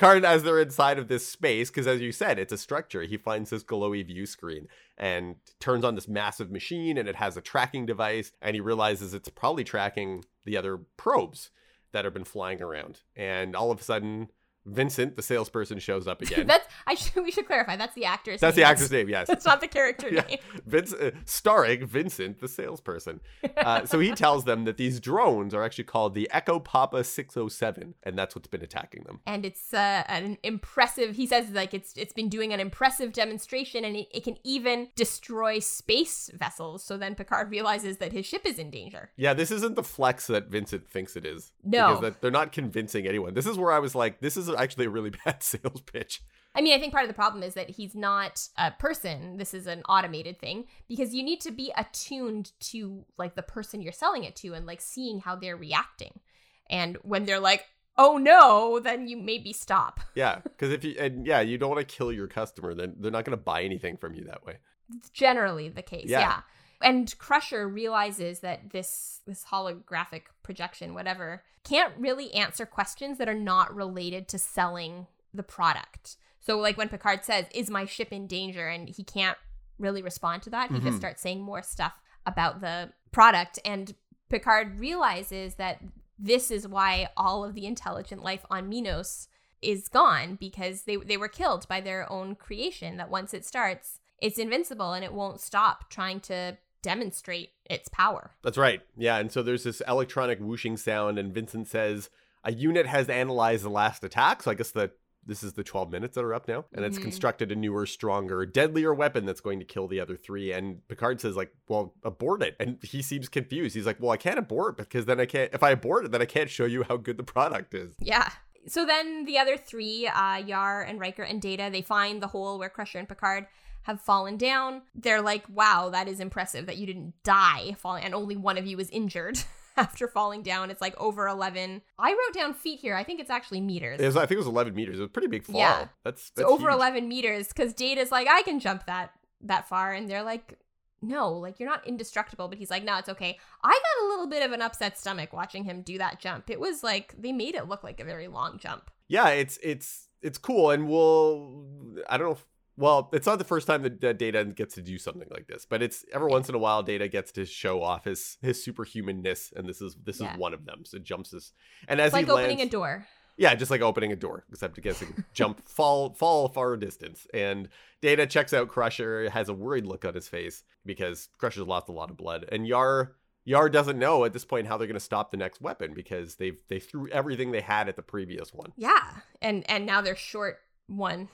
Picard, as they're inside of this space, because as you said, it's a structure, he finds this glowy view screen and turns on this massive machine and it has a tracking device. And he realizes it's probably tracking the other probes that have been flying around. And all of a sudden, Vincent, the salesperson, shows up <laughs> again. That's I should we should clarify. That's the actor's. That's name. the actor's name, yes. <laughs> That's not the character <laughs> Yeah. name. Vince, uh, starring Vincent, the salesperson. Uh, so he tells them that these drones are actually called the Echo Papa 607, and that's what's been attacking them. and it's uh, an impressive. He says like it's it's been doing an impressive demonstration, and it, it can even destroy space vessels. So then Picard realizes that his ship is in danger. Yeah, this isn't the flex that Vincent thinks it is. No. Because that- they're not convincing anyone. This is where I was like, this is actually a really <laughs> bad sales pitch. I mean, I think part of the problem is that he's not a person. This is an automated thing because you need to be attuned to like the person you're selling it to and like seeing how they're reacting. And when they're like, "Oh no," then you maybe stop. <laughs> Yeah, because if you, and yeah, you don't want to kill your customer, then they're not going to buy anything from you that way. It's generally the case. Yeah. Yeah. And Crusher realizes that this this holographic projection whatever can't really answer questions that are not related to selling the product. So like when Picard says, "Is my ship in danger?" and he can't really respond to that. He Mhm. just starts saying more stuff about the product and Picard realizes that this is why all of the intelligent life on Minos is gone because they they were killed by their own creation that once it starts it's invincible and it won't stop trying to demonstrate its power. That's right. Yeah, and so there's this electronic whooshing sound, and Vincent says a unit has analyzed the last attack. So I guess that this is the 12 minutes that are up now, and it's Mhm. constructed a newer, stronger, deadlier weapon that's going to kill the other three. And Picard says, like, well, abort it. And he seems confused. He's like, well, I can't abort because then I can't. If I abort it, then I can't show you how good the product is. Yeah. So then the other three, uh, Yar and Riker and Data, they find the hole where Crusher and Picard have fallen down. They're like, wow, that is impressive that you didn't die falling and only one of you was injured <laughs> after falling down. It's like over 11. I wrote down feet here. I think it's actually meters. It was, I think it was 11 meters. It was a pretty big fall. Yeah. That's, It's that's over huge. 11 meters because Data's like, I can jump that that far. And they're like, no, like you're not indestructible. But he's like, no, it's okay. I got a little bit of an upset stomach watching him do that jump. It was like, they made it look like a very long jump. yeah it's it's it's cool and we'll i don't know if, well it's not the first time that, data gets to do something like this but it's every once in a while data gets to show off his his superhumanness and this is this Yeah. is one of them so it jumps this and as It's like he opening lands, a door. yeah just like opening a door except it gets to <laughs> jump fall fall far distance and data checks out crusher has a worried look on his face because crusher's lost a lot of blood and yar Yar doesn't know at this point how they're going to stop the next weapon because they've they threw everything they had at the previous one. Yeah. And and now they're short one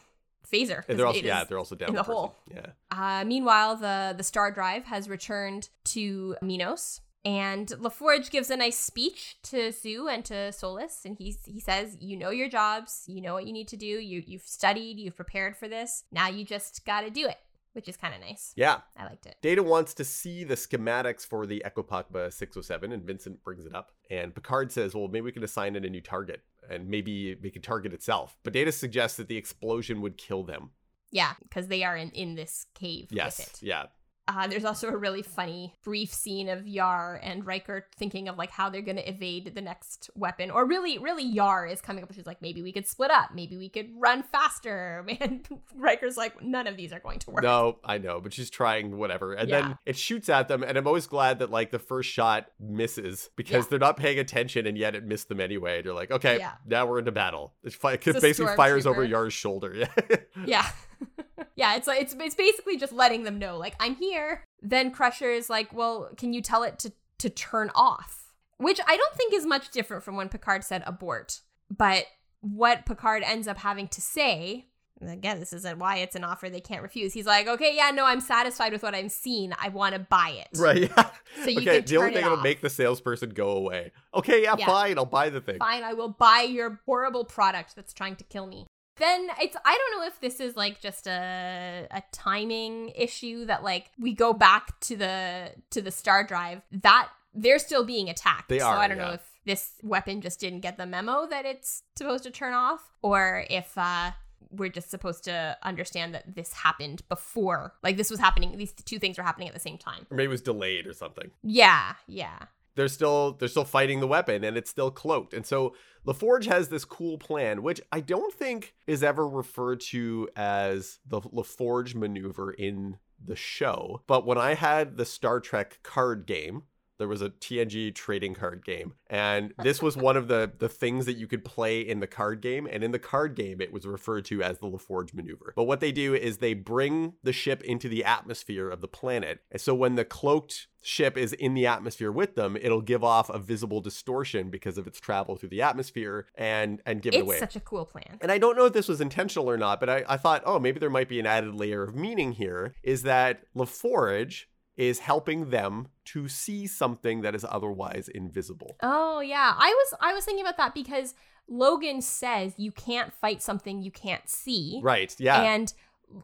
phaser. And they're also yeah, they're also down in the person. hole. Yeah. Uh, meanwhile, the the star drive has returned to Minos, And LaForge gives a nice speech to Sue and to Solis, and he he says, "You know your jobs. You know what you need to do. You you've studied. You've prepared for this. Now you just got to do it." Which is kind of nice. Yeah. I liked it. Data wants to see the schematics for the Echo Papa 607, and Vincent brings it up. And Picard says, well, maybe we can assign it a new target, and maybe we can target itself. But Data suggests that the explosion would kill them. Yeah, because they are in, in this cave Yes. with it. Yeah. Uh, there's also a really funny brief scene of Yar and Riker thinking of like how they're going to evade the next weapon. Or really, really, Yar is coming up. She's like, maybe we could split up. Maybe we could run faster. <laughs> And Riker's like, none of these are going to work. No, I know, but she's trying whatever. And Yeah. then it shoots at them, and I'm always glad that like the first shot misses because Yeah. they're not paying attention, and yet it missed them anyway. They're like, okay, Yeah. now we're into battle. It, fi- it basically fires over. Yar's shoulder. <laughs> Yeah. <laughs> Yeah. it's like it's it's basically just letting them know like I'm here. Then Crusher is like, "Well, can you tell it to to turn off?" Which I don't think is much different from when Picard said abort. But what Picard ends up having to say, again, this isn't why it's an offer they can't refuse. He's like, "Okay, yeah, no, I'm satisfied with what I'm seeing. I want to buy it." right. Yeah. <laughs> So you okay, can the only thing that'll make the salesperson go away. Okay, yeah, Yeah. fine, I'll buy the thing. fine, I will buy your horrible product that's trying to kill me. Then it's I don't know if this is like just a a timing issue that like we go back to the to the star drive that they're still being attacked. They are. so I don't yeah. know if this weapon just didn't get the memo that it's supposed to turn off or if uh we're just supposed to understand that this happened before. Like this was happening these two things were happening at the same time. Or maybe it was delayed or something. Yeah, yeah. They're still they're still fighting the weapon and it's still cloaked. And so LaForge has this cool plan, which I don't think is ever referred to as the LaForge maneuver in the show. But when I had the Star Trek card game, there was a TNG trading card game, and this was one of the the things that you could play in the card game. And in the card game, it was referred to as the LaForge maneuver. But what they do is they bring the ship into the atmosphere of the planet, and so when the cloaked ship is in the atmosphere with them, it'll give off a visible distortion because of its travel through the atmosphere and and give it away. It's such a cool plan. And I don't know if this was intentional or not, but I, I thought, oh, maybe there might be an added layer of meaning here is that LaForge is helping them to see something that is otherwise invisible. Oh yeah, I was I was thinking about that because Logan says you can't fight something you can't see, Right. Yeah. and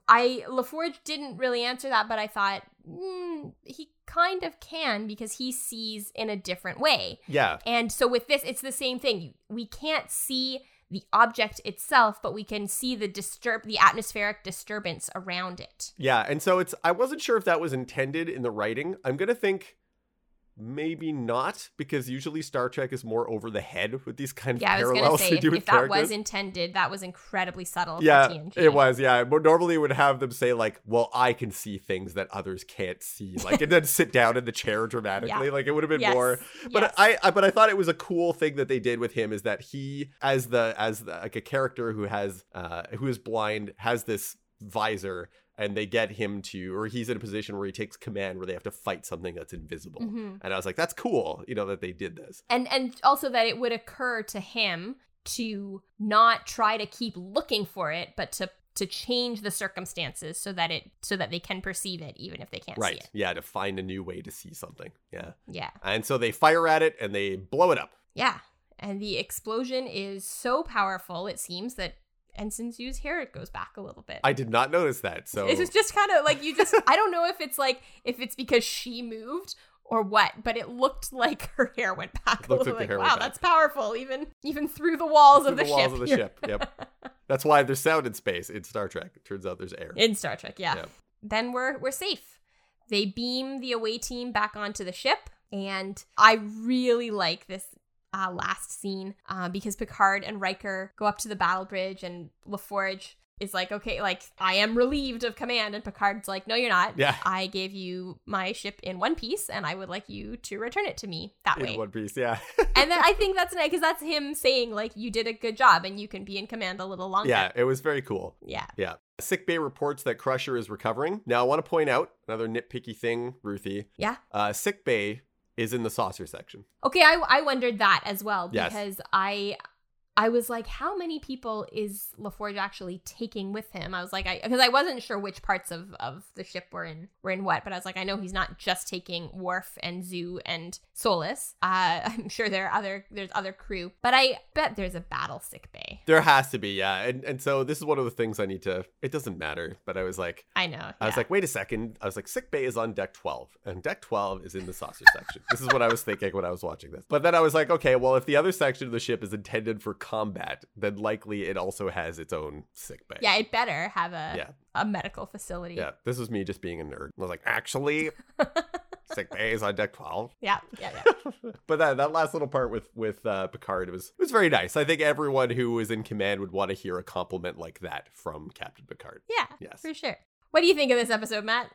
I LaForge didn't really answer that, but I thought mm, he kind of can because he sees in a different way, yeah. and so with this, it's the same thing. We can't see the object itself, but we can see the disturb the atmospheric disturbance around it. Yeah. And so it's, I wasn't sure if that was intended in the writing. I'm to think maybe not because usually Star Trek is more over the head with these kind of Yeah, I was gonna parallels say if, do with if that was intended, that was incredibly subtle. yeah, for TNG. it was. Yeah, but normally it would have them say like, "Well, I can see things that others can't see," <laughs> like, and then sit down in the chair dramatically. Like, it would have been Yes, more. But yes. I, I, but I thought it was a cool thing that they did with him is that he, as the, as the, like a character who has, uh, who is blind, has this visor. And they get him to, or he's in a position where he takes command, where they have to fight something that's invisible. Mhm. And I was like, "That's cool," you know, that they did this. and and also that it would occur to him to not try to keep looking for it but to to change the circumstances so that it so that they can perceive it even if they can't see Right? it Yeah, to find a new way to see something. Yeah. yeah And so they fire at it and they blow it up. yeah and the explosion is so powerful it seems that ensign Sue's hair it goes back a little bit I did not notice that. So It's just kind of like you just I don't know if it's like if it's because she moved or what, but it looked like her hair went back. It a little like like, wow, that's powerful, even even through the walls through of the, the walls ship. of the ship. Yep. <laughs> That's why there's sound in space in Star Trek. It turns out there's air. In Star Trek, yeah. Yeah. Then we're we're safe. They beam the away team back onto the ship, and I really like this uh, last scene uh, because Picard and Riker go up to the battle bridge, and LaForge is like, "Okay, like I am relieved of command," and Picard's like, "No, you're not. Yeah. I gave you my ship in one piece, and I would like you to return it to me that in way." One Piece, yeah. <laughs> and then I think that's <laughs> nice because that's him saying like, "You did a good job, and you can be in command a little longer." yeah, it was very cool. yeah. Yeah. Sickbay reports that Crusher is recovering. Now, I want to point out another nitpicky thing, Ruthie. Yeah. Uh, Sickbay is in the saucer section. Okay, I, I wondered that as well Yes. because I I was like, how many people is LaForge actually taking with him? I was like, I because I wasn't sure which parts of of the ship were in were in what, but I was like, I know he's not just taking Worf and Zoo and Solis. Uh, <laughs> I'm sure there are other there's other crew, but I bet there's a battle sick bay. There has to be, yeah. And and so this is one of the things I need to. It doesn't matter, but I was like, I know. I was like, wait a second. I was like, sick bay is on deck 12, and deck 12 is in the saucer section. This is what I was thinking when I was watching this. But then I was like, okay, well, if the other section of the ship is intended for combat, then likely it also has its own sick bay. yeah, it better have a Yeah. a medical facility. Yeah. This was me just being a nerd. I was like, actually, <laughs> sick bay is on deck 12. yeah, yeah, yeah. <laughs> but that that last little part with with uh, Picard was it was very nice. I think everyone who was in command would want to hear a compliment like that from Captain Picard. yeah, Yes. for sure. What do you think of this episode, Matt?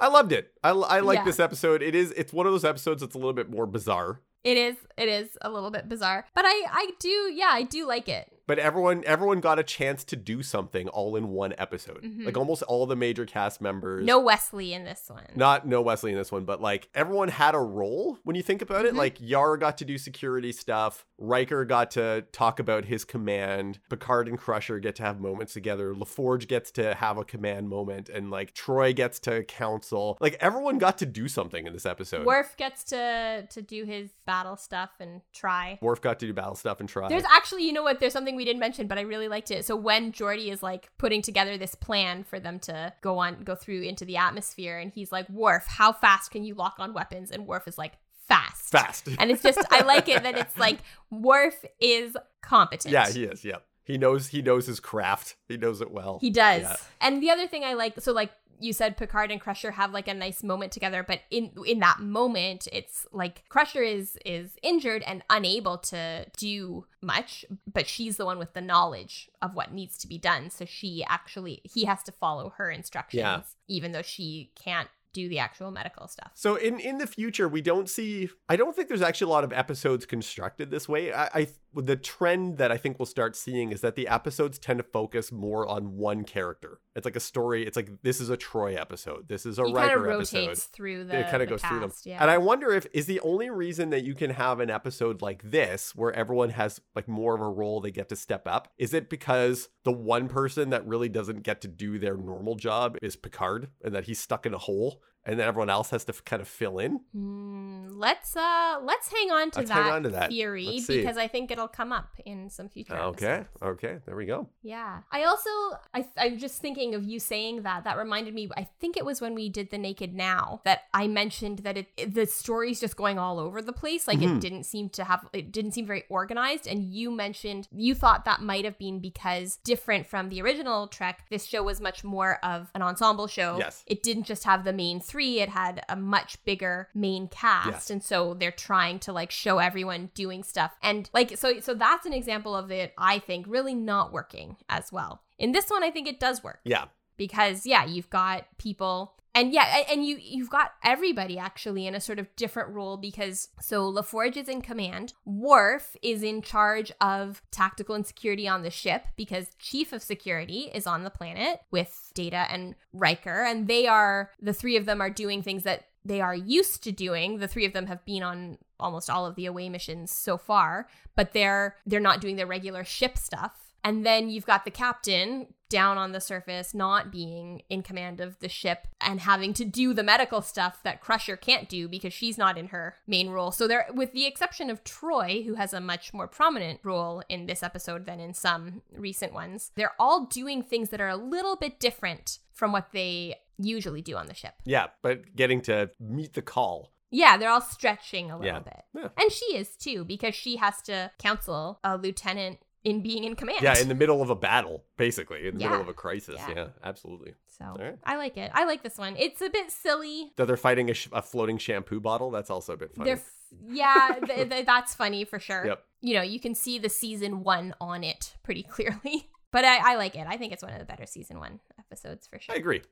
I loved it. I, I like Yeah. this episode. It is it's one of those episodes that's a little bit more bizarre. It is it is a little bit bizarre, but I I do yeah I do like it. But everyone everyone got a chance to do something all in one episode. Mhm. Like almost all the major cast members. No Wesley in this one. Not no Wesley in this one, but like everyone had a role when you think about it. Mhm. Like Yar got to do security stuff. Riker got to talk about his command. Picard and Crusher get to have moments together. LaForge gets to have a command moment, and like Troi gets to counsel. Like everyone got to do something in this episode. Worf gets to to do his battle stuff and try. Worf got to do battle stuff and try. There's actually, you know what? There's something we didn't mention, but I really liked it. So when Geordi is like putting together this plan for them to go on, go through into the atmosphere, and he's like, "Worf, how fast can you lock on weapons?" And Worf is like, "Fast." Fast. <laughs> And it's just, I like it that it's like Worf is competent. yeah, he is. Yep. He knows he knows his craft. He knows it well. He does. Yeah. And the other thing I like, so like you said, Picard and Crusher have like a nice moment together, but in in that moment, it's like Crusher is is injured and unable to do much, but she's the one with the knowledge of what needs to be done. So she actually he has to follow her instructions, Yeah. even though she can't do the actual medical stuff. So in in the future, we don't see. I don't think there's actually a lot of episodes constructed this way. I, I the trend that I think we'll start seeing is that the episodes tend to focus more on one character. It's like a story. It's like this is a Troi episode. This is a he kind of Riker rotates episode. through the. it kind of goes through them. Yeah. And I wonder if is the only reason that you can have an episode like this where everyone has like more of a role they get to step up. Is it because the one person that really doesn't get to do their normal job is Picard and that he's stuck in a hole and then everyone else has to f- kind of fill in? Hmm, let's uh let's hang on to, Let's that, on to that. theory because I think it'll come up in some future. Okay. episodes. Okay. There we go. Yeah. I also I I'm just thinking of you saying that. That reminded me. I think it was when we did the Naked Now that I mentioned that it, the story's just going all over the place. Like Mhm. it didn't seem to have it didn't seem very organized. And you mentioned you thought that might have been because different from the original Trek, this show was much more of an ensemble show. Yes. It didn't just have the main three. It had a much bigger main cast. Yes. And so they're trying to like show everyone doing stuff. And like so so that's an example of it, I think, really not working as well. In this one, I think it does work Yeah. because yeah, you've got people and yeah, and you you've got everybody actually in a sort of different role because so LaForge is in command, Worf is in charge of tactical and security on the ship because chief of security is on the planet with Data and Riker and they are the three of them are doing things that they are used to doing. The three of them have been on almost all of the away missions so far, but they're they're not doing their regular ship stuff. And then you've got the captain down on the surface, not being in command of the ship and having to do the medical stuff that Crusher can't do because she's not in her main role. So there with the exception of Troi, who has a much more prominent role in this episode than in some recent ones, they're all doing things that are a little bit different from what they usually do on the ship. Yeah. But getting to meet the call. Yeah, they're all stretching a little Yeah. bit. Yeah. And she is too, because she has to counsel a lieutenant in being in command. Yeah. In the middle of a battle, basically, in the Yeah. middle of a crisis. Yeah. Yeah. absolutely. so right. I like it. I like this one. It's a bit silly. That they're fighting a, sh- a floating shampoo bottle. That's also a bit funny. F- yeah, <laughs> th- th- that's funny for sure. Yep. You know, you can see the season one on it pretty <laughs> clearly. But I, I like it. I think it's one of the better season one episodes for sure. I agree.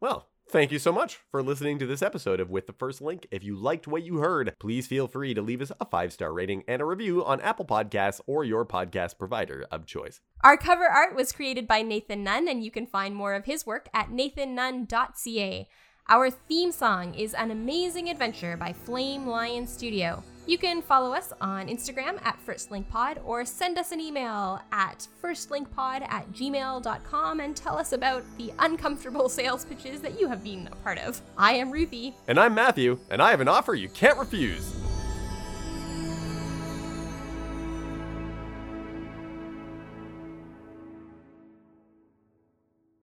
Well, thank you so much for listening to this episode of With the First Link. If you liked what you heard, please feel free to leave us a five star rating and a review on Apple Podcasts or your podcast provider of choice. Our cover art was created by Nathan Nunn, and you can find more of his work at nathannunn.ca. Our theme song is An Amazing Adventure by Flame Lion Studio. You can follow us on Instagram at FirstLinkPod or send us an email at firstlinkpod at gmail.com and tell us about the uncomfortable <laughs> sales pitches that you have been a part of. I am Ruthie. And I'm Matthew, and I have an offer you can't refuse.